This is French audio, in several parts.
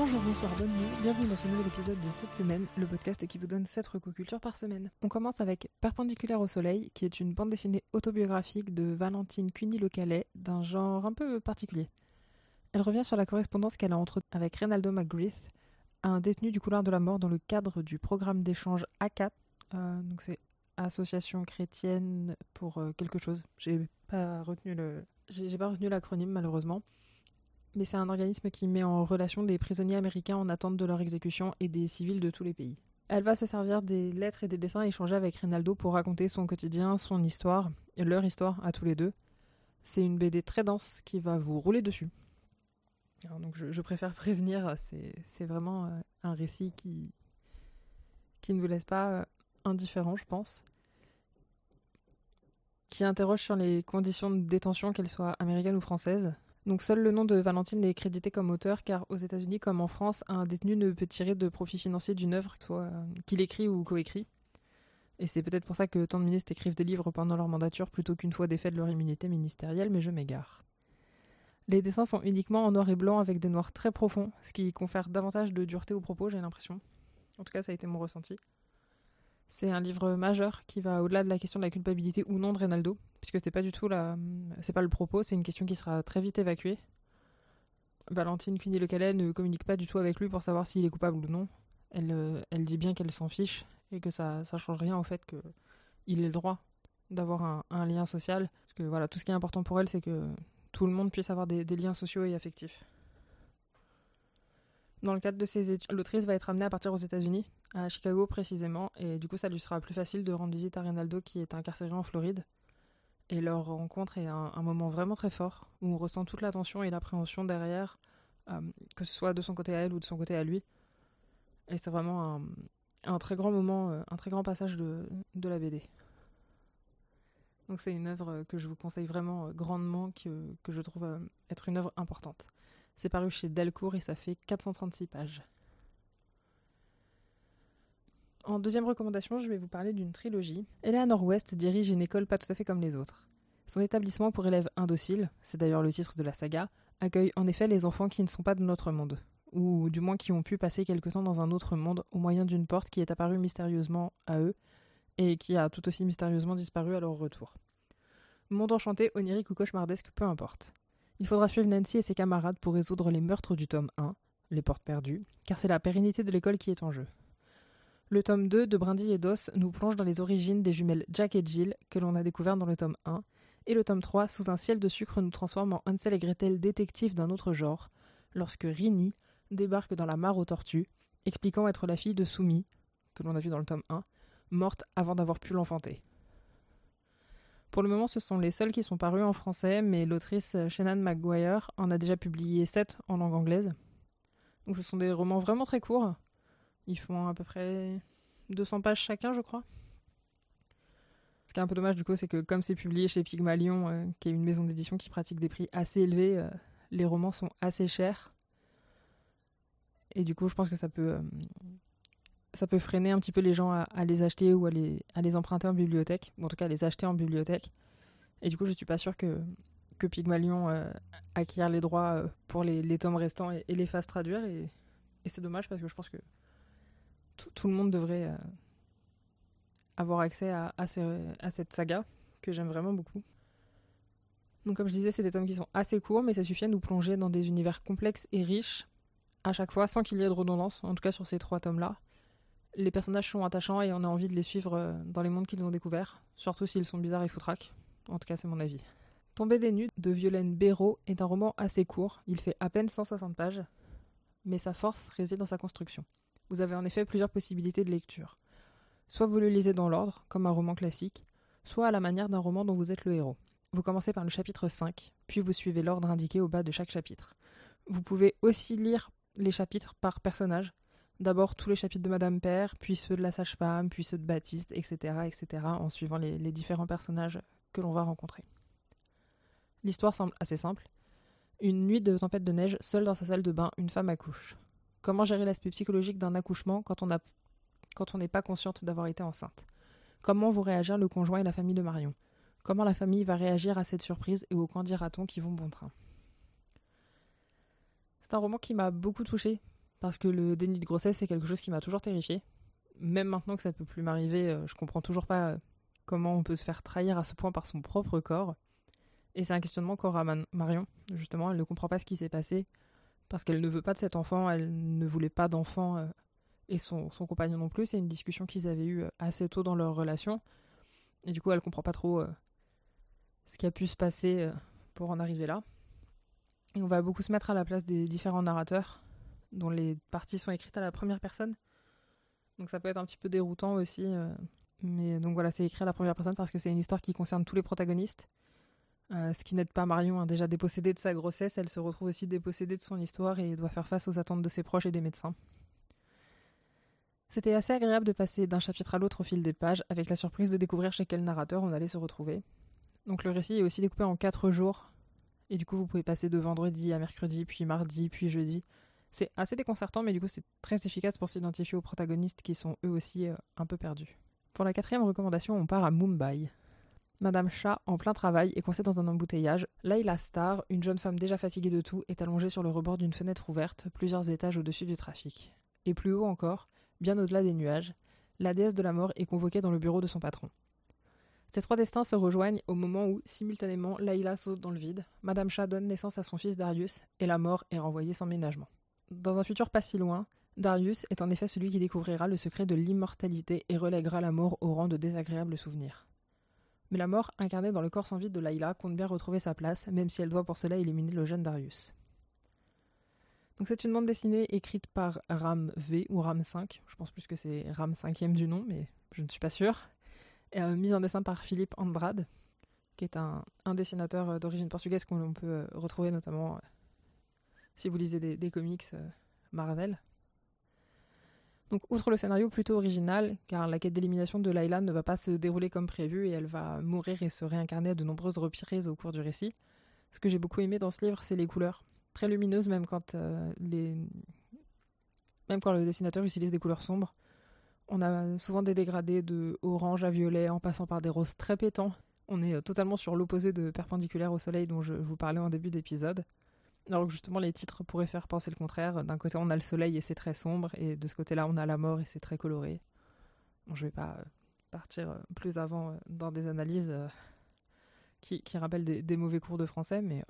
Bonjour, bonsoir, bonne nuit, bienvenue dans ce nouvel épisode de cette semaine, le podcast qui vous donne 7 recocultures par semaine. On commence avec Perpendiculaire au soleil, qui est une bande dessinée autobiographique de Valentine Cuny-Le d'un genre un peu particulier. Elle revient sur la correspondance qu'elle a entre avec Reynaldo McGreeth, un détenu du couloir de la mort dans le cadre du programme d'échange ACAT, euh, donc c'est Association chrétienne pour euh, quelque chose. J'ai pas retenu le, j'ai pas retenu l'acronyme malheureusement mais c'est un organisme qui met en relation des prisonniers américains en attente de leur exécution et des civils de tous les pays. Elle va se servir des lettres et des dessins échangés avec Rinaldo pour raconter son quotidien, son histoire, leur histoire à tous les deux. C'est une BD très dense qui va vous rouler dessus. donc je, préfère prévenir, c'est vraiment euh, un récit qui, qui ne vous laisse pas euh, indifférent, je pense. Qui interroge sur les conditions de détention, qu'elles soient américaines ou françaises, donc seul le nom de Valentine est crédité comme auteur car aux États-Unis comme en France, un détenu ne peut tirer de profit financier d'une œuvre euh, qu'il écrit ou coécrit. Et c'est peut-être pour ça que tant de ministres écrivent des livres pendant leur mandature plutôt qu'une fois défaits de leur immunité ministérielle, mais je m'égare. Les dessins sont uniquement en noir et blanc avec des noirs très profonds, ce qui confère davantage de dureté aux propos, j'ai l'impression. En tout cas, ça a été mon ressenti. C'est un livre majeur qui va au-delà de la question de la culpabilité ou non de Reynaldo, puisque c'est pas du tout la, c'est pas le propos, c'est une question qui sera très vite évacuée. Valentine Cuny Le Calais ne communique pas du tout avec lui pour savoir s'il est coupable ou non. Elle, euh, elle dit bien qu'elle s'en fiche et que ça, ça change rien au fait qu'il ait le droit d'avoir un, lien social. Parce que voilà, tout ce qui est important pour elle, c'est que tout le monde puisse avoir des liens sociaux et affectifs. Dans le cadre de ses études, l'autrice va être amenée à partir aux États-Unis, à Chicago précisément, et du coup ça lui sera plus facile de rendre visite à Rinaldo qui est incarcéré en Floride. Et leur rencontre est un, moment vraiment très fort, où on ressent toute l'attention et l'appréhension derrière, euh, que ce soit de son côté à elle ou de son côté à lui. Et c'est vraiment un, très grand moment, euh, un très grand passage de, la BD. Donc c'est une œuvre que je vous conseille vraiment euh, grandement, que je trouve être une œuvre importante. C'est paru chez Delcourt et ça fait 436 pages. En deuxième recommandation, je vais vous parler d'une trilogie. Eleanor West dirige une école pas tout à fait comme les autres. Son établissement pour élèves indociles, c'est d'ailleurs le titre de la saga, accueille en effet les enfants qui ne sont pas de notre monde, ou du moins qui ont pu passer quelque temps dans un autre monde au moyen d'une porte qui est apparue mystérieusement à eux, et qui a tout aussi mystérieusement disparu à leur retour. Monde enchanté, onirique ou cauchemardesque, peu importe. Il faudra suivre Nancy et ses camarades pour résoudre les meurtres du tome 1, les portes perdues, car c'est la pérennité de l'école qui est en jeu. Le tome 2 de Brindille et d'Os nous plonge dans les origines des jumelles Jack et Jill que l'on a découvert dans le tome 1, et le tome 3, Sous un ciel de sucre, nous transforme en Hansel et Gretel détective d'un autre genre, lorsque Rini débarque dans la mare aux tortues, expliquant être la fille de Soumi, que l'on a vu dans le tome 1, morte avant d'avoir pu l'enfanter. Pour le moment, ce sont les seuls qui sont parus en français, mais l'autrice Shannon McGuire en a déjà publié 7 en langue anglaise. Donc ce sont des romans vraiment très courts. Ils font à peu près 200 pages chacun, je crois. Ce qui est un peu dommage du coup, c'est que comme c'est publié chez Pygmalion, euh, qui est une maison d'édition qui pratique des prix assez élevés, euh, les romans sont assez chers. Et du coup, je pense que ça peut, euh, ça peut freiner un petit peu les gens à, les acheter ou à les, emprunter en bibliothèque, ou en tout cas à les acheter en bibliothèque. Et du coup, je suis pas sûre que, que Pygmalion euh, acquiert les droits euh, pour les, tomes restants et, les fasse traduire. Et, c'est dommage parce que je pense que tout le monde devrait euh, avoir accès à cette saga que j'aime vraiment beaucoup. Donc comme je disais, c'est des tomes qui sont assez courts, mais ça suffit à nous plonger dans des univers complexes et riches à chaque fois, sans qu'il y ait de redondance, en tout cas sur ces trois tomes-là les personnages sont attachants et on a envie de les suivre euh, dans les mondes qu'ils ont découverts, surtout s'ils sont bizarres et foutraques. En tout cas, c'est mon avis. Tomber des nues de Violaine Béraud est un roman assez court, il fait à peine 160 pages, mais sa force réside dans sa construction. Vous avez en effet plusieurs possibilités de lecture. Soit vous le lisez dans l'ordre, comme un roman classique, soit à la manière d'un roman dont vous êtes le héros. Vous commencez par le chapitre 5, puis vous suivez l'ordre indiqué au bas de chaque chapitre. Vous pouvez aussi lire les chapitres par personnage, D'abord tous les chapitres de Madame Père, puis ceux de la sage-femme, puis ceux de Baptiste, etc., etc., en suivant les, différents personnages que l'on va rencontrer. L'histoire semble assez simple. Une nuit de tempête de neige, seule dans sa salle de bain, une femme accouche. Comment gérer l'aspect psychologique d'un accouchement quand on n'est pas consciente d'avoir été enceinte? Comment vont réagir le conjoint et la famille de Marion? Comment la famille va réagir à cette surprise et au candidaton qui vont bon train? C'est un roman qui m'a beaucoup touchée parce que le déni de grossesse c'est quelque chose qui m'a toujours terrifié. Même maintenant que ça peut plus m'arriver, je comprends toujours pas comment on peut se faire trahir à ce point par son propre corps. Et c'est un questionnement qu'aura Marion, justement, elle ne comprend pas ce qui s'est passé, parce qu'elle ne veut pas de cet enfant, elle ne voulait pas d'enfant, euh, et son, compagnon non plus. C'est une discussion qu'ils avaient eue euh, assez tôt dans leur relation, et du coup, elle comprend pas trop euh, ce qui a pu se passer pour en arriver là. On va beaucoup se mettre à la place des différents narrateurs, dont les parties sont écrites à la première personne. Donc ça peut être un petit peu déroutant aussi. mais donc voilà, c'est écrit à la première personne parce que c'est une histoire qui concerne tous les protagonistes. Euh, ce qui n'aide pas Marion, déjà dépossédée de sa grossesse, elle se retrouve aussi dépossédée de son histoire et doit faire face aux attentes de ses proches et des médecins. C'était assez agréable de passer d'un chapitre à l'autre au fil des pages, avec la surprise de découvrir chez quel narrateur on allait se retrouver. Donc le récit est aussi découpé en quatre jours, et du coup vous pouvez passer de vendredi à mercredi, puis mardi, puis jeudi. C'est assez déconcertant, mais du coup c'est très efficace pour s'identifier aux protagonistes qui sont eux aussi euh, un peu perdus. Pour la quatrième recommandation, on part à Mumbai. Madame Chat, en plein travail et coincée dans un embouteillage, Layla Star, une jeune femme déjà fatiguée de tout, est allongée sur le rebord d'une fenêtre ouverte, plusieurs étages au-dessus du trafic. Et plus haut encore, bien au-delà des nuages, la déesse de la mort est convoquée dans le bureau de son patron. Ces trois destins se rejoignent au moment où, simultanément, Layla saute dans le vide, Madame Chat donne naissance à son fils Darius, et la mort est renvoyée sans ménagement. Dans un futur pas si loin, Darius est en effet celui qui découvrira le secret de l'immortalité et relèguera la mort au rang de désagréable souvenir. Mais la mort, incarnée dans le corps sans vie de Layla, compte bien retrouver sa place, même si elle doit pour cela éliminer le jeune Darius. Donc c'est une bande dessinée écrite par Ram V ou Ram 5, je pense plus que c'est Ram 5 du nom, mais je ne suis pas sûre. Et, euh, mise en dessin par Philippe Andrade, qui est un, dessinateur euh, d'origine portugaise qu'on peut euh, retrouver notamment si vous lisez des comics Marvel. Donc, outre le scénario plutôt original, car la quête d'élimination de Layla ne va pas se dérouler comme prévu et elle va mourir et se réincarner à de nombreuses reprises au cours du récit. Ce que j'ai beaucoup aimé dans ce livre, c'est les couleurs. Très lumineuses, même quand, euh, les... même quand le dessinateur utilise des couleurs sombres. On a souvent des dégradés de orange à violet en passant par des roses très pétants. On est euh, totalement sur l'opposé de perpendiculaire au soleil dont je vous parlais en début d'épisode. Alors justement, les titres pourraient faire penser le contraire. D'un côté, on a le soleil et c'est très sombre, et de ce côté-là, on a la mort et c'est très coloré. Bon, je vais pas euh, partir euh, plus avant euh, dans des analyses qui, rappellent des, mauvais cours de français, mais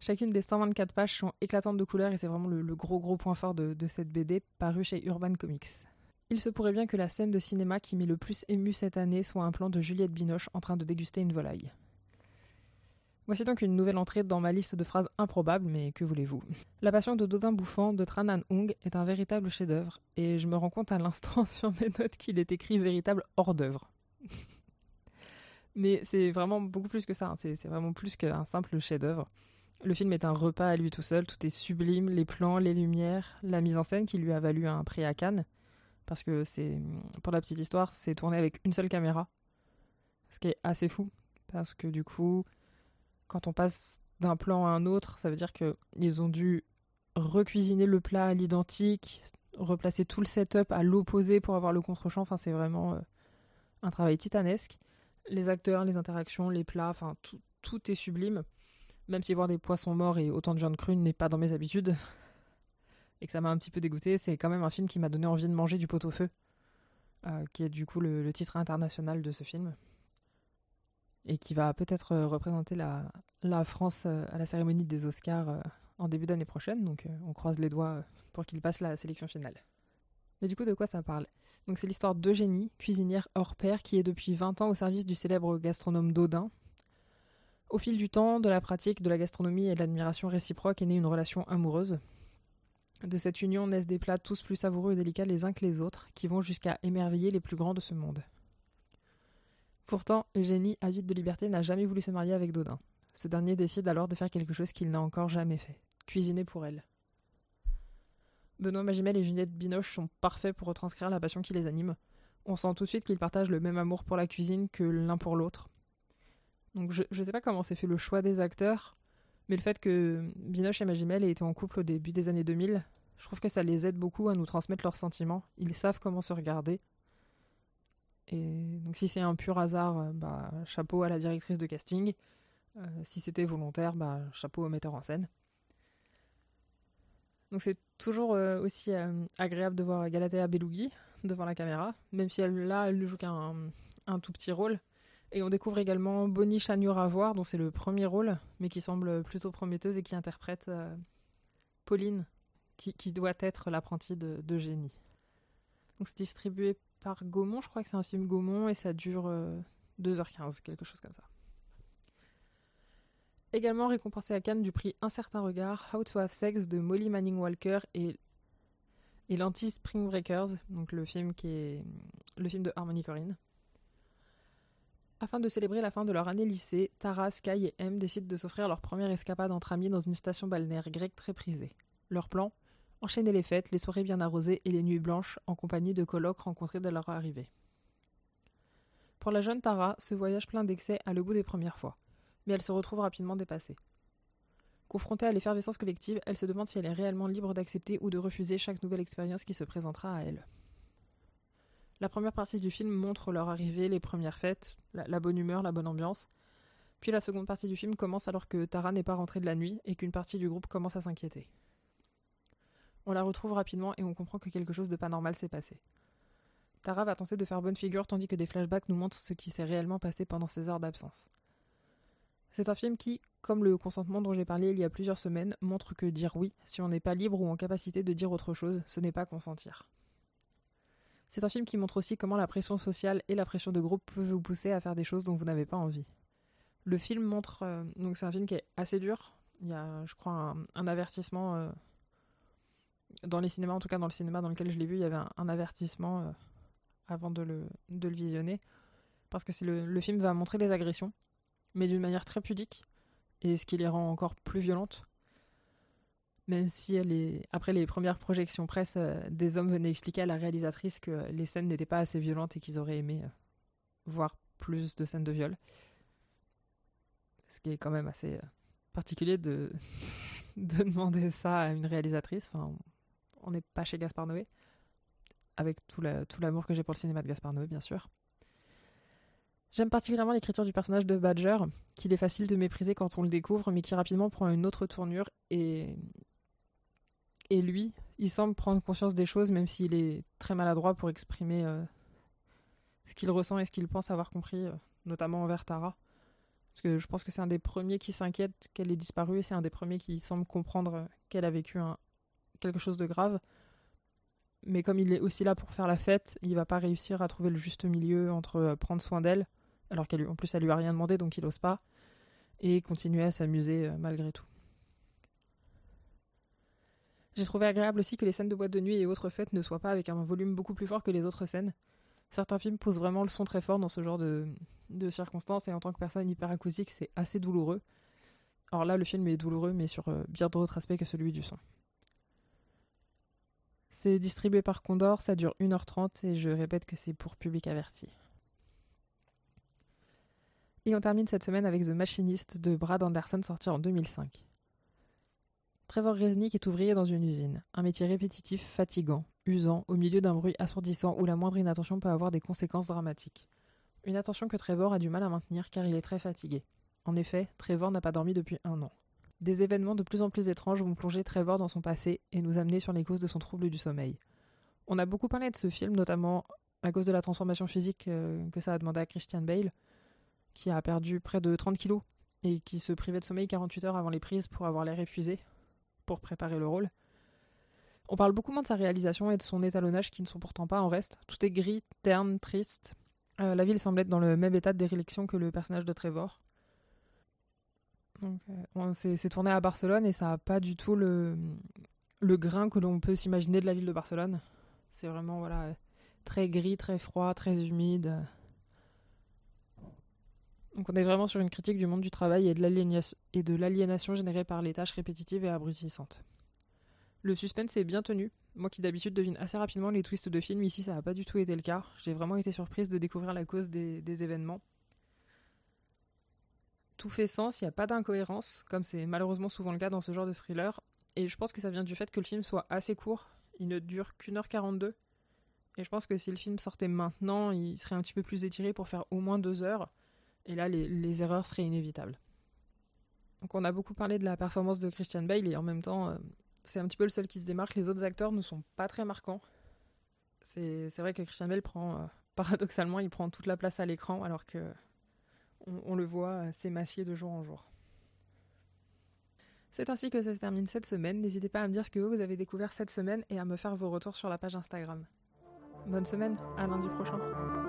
chacune des 124 pages sont éclatantes de couleurs et c'est vraiment le, gros gros point fort de, cette BD parue chez Urban Comics. Il se pourrait bien que la scène de cinéma qui m'est le plus ému cette année soit un plan de Juliette Binoche en train de déguster une volaille. Voici donc une nouvelle entrée dans ma liste de phrases improbables, mais que voulez-vous? La Passion de Dodin Bouffant de Tran Anh Hung est un véritable chef-d'œuvre, et je me rends compte à l'instant sur mes notes qu'il est écrit véritable hors-d'œuvre. mais c'est vraiment beaucoup plus que ça, hein. c'est vraiment plus qu'un simple chef-d'œuvre. Le film est un repas à lui tout seul, tout est sublime, les plans, les lumières, la mise en scène qui lui a valu un prix à Cannes, parce que c'est, pour la petite histoire, c'est tourné avec une seule caméra, ce qui est assez fou, parce que du coup, quand on passe d'un plan à un autre, ça veut dire qu'ils ont dû recuisiner le plat à l'identique, replacer tout le setup à l'opposé pour avoir le contre-champ. C'est vraiment euh, un travail titanesque. Les acteurs, les interactions, les plats, tout est sublime. Même si voir des poissons morts et autant de viande crue n'est pas dans mes habitudes, et que ça m'a un petit peu dégoûté, c'est quand même un film qui m'a donné envie de manger du pot-au-feu, euh, qui est du coup le titre international de ce film et qui va peut-être euh, représenter la, France euh, à la cérémonie des Oscars euh, en début d'année prochaine. Donc on croise les doigts pour qu'il passe la sélection finale. Mais du coup, de quoi ça parle? C'est l'histoire d'Eugénie, cuisinière hors pair, qui est depuis 20 ans au service du célèbre gastronome Dodin. Au fil du temps, de la pratique de la gastronomie et de l'admiration réciproque est née une relation amoureuse. De cette union naissent des plats tous plus savoureux et délicats les uns que les autres, qui vont jusqu'à émerveiller les plus grands de ce monde. Pourtant, Eugénie, avide de liberté, n'a jamais voulu se marier avec Dodin. Ce dernier décide alors de faire quelque chose qu'il n'a encore jamais fait cuisiner pour elle. Benoît Magimel et Juliette Binoche sont parfaits pour retranscrire la passion qui les anime. On sent tout de suite qu'ils partagent le même amour pour la cuisine que l'un pour l'autre. Donc je ne sais pas comment s'est fait le choix des acteurs, mais le fait que Binoche et Magimel aient été en couple au début des années 2000, je trouve que ça les aide beaucoup à nous transmettre leurs sentiments. Ils savent comment se regarder, et donc si c'est un pur hasard, euh, bah, chapeau à la directrice de casting. Euh, si c'était volontaire, bah, chapeau au metteur en scène. Donc c'est toujours aussi agréable de voir Galatea Belugi devant la caméra, même si elle, là, elle ne joue qu'un un tout petit rôle. Et on découvre également Bonnie Chanur voir, dont c'est le premier rôle, mais qui semble plutôt prometteuse et qui interprète Pauline, qui, qui, doit être l'apprentie de, de, Génie. Donc c'est distribué par Gaumont, je crois que c'est un film Gaumont, et ça dure 2h15, quelque chose comme ça. Également récompensé à Cannes du prix Un certain regard, How to Have Sex de Molly Manning Walker et, l'anti-Spring Breakers, donc le film qui est le film de Harmony Corrine. Afin de célébrer la fin de leur année lycée, Tara, Sky et M décident de s'offrir leur première escapade entre amis dans une station balnéaire grecque très prisée. Leur plan? Enchaîner les fêtes, les soirées bien arrosées et les nuits blanches en compagnie de colocs rencontrés dès leur arrivée. Pour la jeune Tara, ce voyage plein d'excès a le goût des premières fois mais elle se retrouve rapidement dépassée. Confrontée à l'effervescence collective, elle se demande si elle est réellement libre d'accepter ou de refuser chaque nouvelle expérience qui se présentera à elle. La première partie du film montre leur arrivée, les premières fêtes, la, bonne humeur, la bonne ambiance. Puis la seconde partie du film commence alors que Tara n'est pas rentrée de la nuit et qu'une partie du groupe commence à s'inquiéter. On la retrouve rapidement et on comprend que quelque chose de pas normal s'est passé. Tara va tenter de faire bonne figure tandis que des flashbacks nous montrent ce qui s'est réellement passé pendant ces heures d'absence. C'est un film qui, comme le consentement dont j'ai parlé il y a plusieurs semaines, montre que dire oui, si on n'est pas libre ou en capacité de dire autre chose, ce n'est pas consentir. C'est un film qui montre aussi comment la pression sociale et la pression de groupe peuvent vous pousser à faire des choses dont vous n'avez pas envie. Le film montre. Euh, donc, c'est un film qui est assez dur. Il y a, je crois, un, avertissement. Euh, dans les cinémas, en tout cas dans le cinéma dans lequel je l'ai vu, il y avait un, avertissement euh, avant de le, de le visionner. Parce que le, le film va montrer les agressions mais d'une manière très pudique, et ce qui les rend encore plus violentes. Même si après les premières projections presse, euh, des hommes venaient expliquer à la réalisatrice que les scènes n'étaient pas assez violentes et qu'ils auraient aimé euh, voir plus de scènes de viol. Ce qui est quand même assez particulier de, de demander ça à une réalisatrice. On n'est pas chez Gaspard Noé, avec tout l'amour que j'ai pour le cinéma de Gaspard Noé, bien sûr. J'aime particulièrement l'écriture du personnage de Badger, qu'il est facile de mépriser quand on le découvre, mais qui rapidement prend une autre tournure. Et, et lui, il semble prendre conscience des choses, même s'il est très maladroit pour exprimer euh, ce qu'il ressent et ce qu'il pense avoir compris, euh, notamment envers Tara. Parce que je pense que c'est un des premiers qui s'inquiète qu'elle ait disparu, et c'est un des premiers qui semble comprendre qu'elle a vécu un, quelque chose de grave. Mais comme il est aussi là pour faire la fête, il va pas réussir à trouver le juste milieu entre euh, prendre soin d'elle alors qu'en plus elle lui a rien demandé donc il ose pas, et continuer à s'amuser euh, malgré tout. J'ai trouvé agréable aussi que les scènes de boîte de nuit et autres fêtes ne soient pas avec un volume beaucoup plus fort que les autres scènes. Certains films posent vraiment le son très fort dans ce genre de, circonstances et en tant que personne hyper acoustique, c'est assez douloureux. Alors là, le film est douloureux, mais sur euh, bien d'autres aspects que celui du son. C'est distribué par Condor, ça dure 1h30 et je répète que c'est pour public averti. Et on termine cette semaine avec The Machinist de Brad Anderson sorti en 2005. Trevor Resnick est ouvrier dans une usine, un métier répétitif, fatigant, usant, au milieu d'un bruit assourdissant où la moindre inattention peut avoir des conséquences dramatiques. Une attention que Trevor a du mal à maintenir car il est très fatigué. En effet, Trevor n'a pas dormi depuis un an. Des événements de plus en plus étranges vont plonger Trevor dans son passé et nous amener sur les causes de son trouble du sommeil. On a beaucoup parlé de ce film, notamment à cause de la transformation physique euh, que ça a demandé à Christian Bale, qui a perdu près de 30 kilos et qui se privait de sommeil 48 heures avant les prises pour avoir l'air épuisé pour préparer le rôle. On parle beaucoup moins de sa réalisation et de son étalonnage qui ne sont pourtant pas en reste. Tout est gris, terne, triste. Euh, la ville semble être dans le même état de déréliction que le personnage de Trevor. Euh, c'est tourné à Barcelone et ça n'a pas du tout le, le grain que l'on peut s'imaginer de la ville de Barcelone. C'est vraiment voilà très gris, très froid, très humide. Donc on est vraiment sur une critique du monde du travail et de l'aliénation générée par les tâches répétitives et abrutissantes. Le suspense est bien tenu. Moi qui d'habitude devine assez rapidement les twists de films, ici ça n'a pas du tout été le cas. J'ai vraiment été surprise de découvrir la cause des, événements. Tout fait sens, il n'y a pas d'incohérence, comme c'est malheureusement souvent le cas dans ce genre de thriller. Et je pense que ça vient du fait que le film soit assez court. Il ne dure qu'une heure 42. Et je pense que si le film sortait maintenant, il serait un petit peu plus étiré pour faire au moins deux heures. Et là, les, erreurs seraient inévitables. Donc on a beaucoup parlé de la performance de Christian Bale et en même temps, euh, C'est un petit peu le seul qui se démarque. Les autres acteurs ne sont pas très marquants. C'est vrai que Christian Bale prend, euh, paradoxalement, il prend toute la place à l'écran alors que on, le voit s'émacier de jour en jour. C'est ainsi que ça se termine cette semaine. N'hésitez pas à me dire ce que vous avez découvert cette semaine et à me faire vos retours sur la page Instagram. Bonne semaine, à lundi prochain.